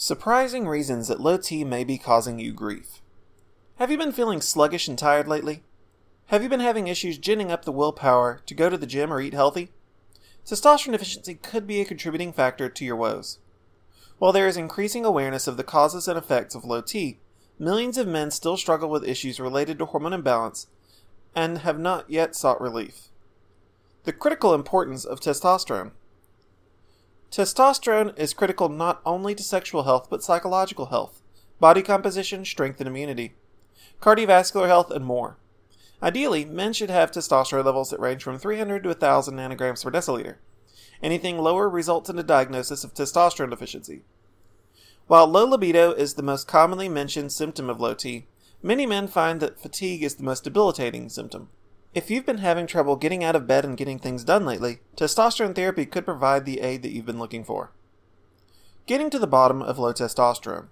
Surprising reasons that low T may be causing you grief. Have you been feeling sluggish and tired lately? Have you been having issues ginning up the willpower to go to the gym or eat healthy? Testosterone deficiency could be a contributing factor to your woes. While there is increasing awareness of the causes and effects of low T, millions of men still struggle with issues related to hormone imbalance and have not yet sought relief. The critical importance of testosterone. Testosterone is critical not only to sexual health but psychological health, body composition, strength and immunity, cardiovascular health, and more. Ideally, men should have testosterone levels that range from 300 to 1000 nanograms per deciliter. Anything lower results in a diagnosis of testosterone deficiency. While low libido is the most commonly mentioned symptom of low T, many men find that fatigue is the most debilitating symptom. If you've been having trouble getting out of bed and getting things done lately, testosterone therapy could provide the aid that you've been looking for. Getting to the bottom of low testosterone.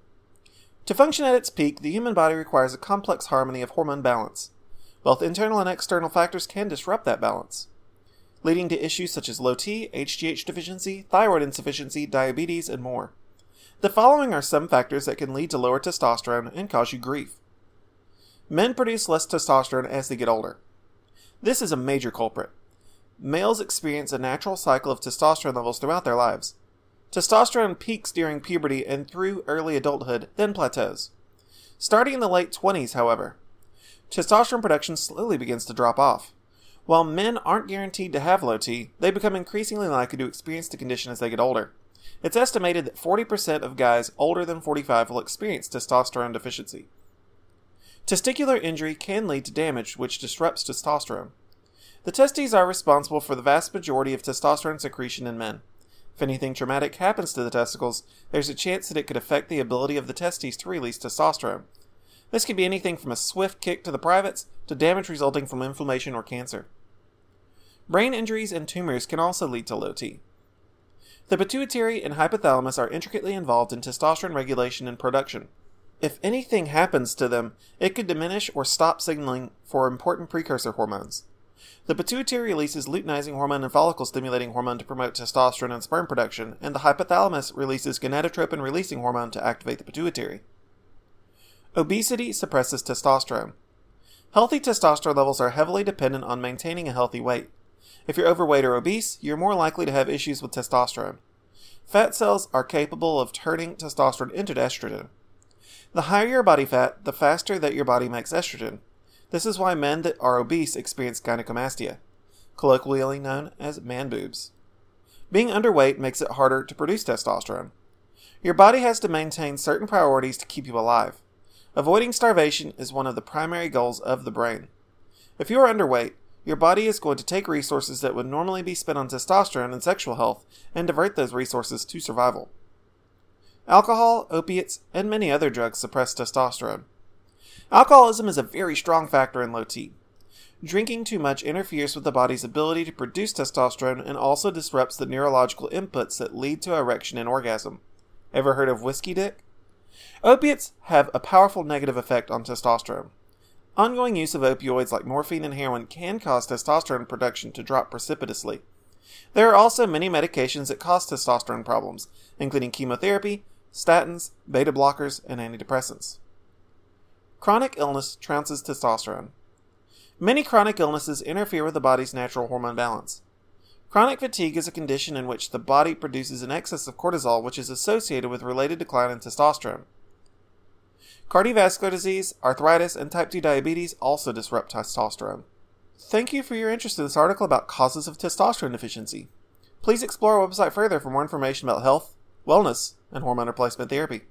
To function at its peak, the human body requires a complex harmony of hormone balance. Both internal and external factors can disrupt that balance, leading to issues such as low T, HGH deficiency, thyroid insufficiency, diabetes, and more. The following are some factors that can lead to lower testosterone and cause you grief. Men produce less testosterone as they get older. This is a major culprit. Males experience a natural cycle of testosterone levels throughout their lives. Testosterone peaks during puberty and through early adulthood, then plateaus. Starting in the late 20s, however, testosterone production slowly begins to drop off. While men aren't guaranteed to have low T, they become increasingly likely to experience the condition as they get older. It's estimated that 40% of guys older than 45 will experience testosterone deficiency. Testicular injury can lead to damage which disrupts testosterone. The testes are responsible for the vast majority of testosterone secretion in men. If anything traumatic happens to the testicles, there's a chance that it could affect the ability of the testes to release testosterone. This could be anything from a swift kick to the privates to damage resulting from inflammation or cancer. Brain injuries and tumors can also lead to low T. The pituitary and hypothalamus are intricately involved in testosterone regulation and production. If anything happens to them, it could diminish or stop signaling for important precursor hormones. The pituitary releases luteinizing hormone and follicle stimulating hormone to promote testosterone and sperm production, and the hypothalamus releases gonadotropin releasing hormone to activate the pituitary. Obesity suppresses testosterone. Healthy testosterone levels are heavily dependent on maintaining a healthy weight. If you're overweight or obese, you're more likely to have issues with testosterone. Fat cells are capable of turning testosterone into estrogen. The higher your body fat, the faster that your body makes estrogen. This is why men that are obese experience gynecomastia, colloquially known as man boobs. Being underweight makes it harder to produce testosterone. Your body has to maintain certain priorities to keep you alive. Avoiding starvation is one of the primary goals of the brain. If you are underweight, your body is going to take resources that would normally be spent on testosterone and sexual health and divert those resources to survival. Alcohol, opiates, and many other drugs suppress testosterone. Alcoholism is a very strong factor in low T. Drinking too much interferes with the body's ability to produce testosterone and also disrupts the neurological inputs that lead to erection and orgasm. Ever heard of whiskey dick? Opiates have a powerful negative effect on testosterone. Ongoing use of opioids like morphine and heroin can cause testosterone production to drop precipitously. There are also many medications that cause testosterone problems, including chemotherapy, statins, beta blockers, and antidepressants. Chronic illness trounces testosterone. Many chronic illnesses interfere with the body's natural hormone balance. Chronic fatigue is a condition in which the body produces an excess of cortisol, which is associated with related decline in testosterone. Cardiovascular disease, arthritis, and type 2 diabetes also disrupt testosterone. Thank you for your interest in this article about causes of testosterone deficiency. Please explore our website further for more information about health, wellness, and hormone replacement therapy.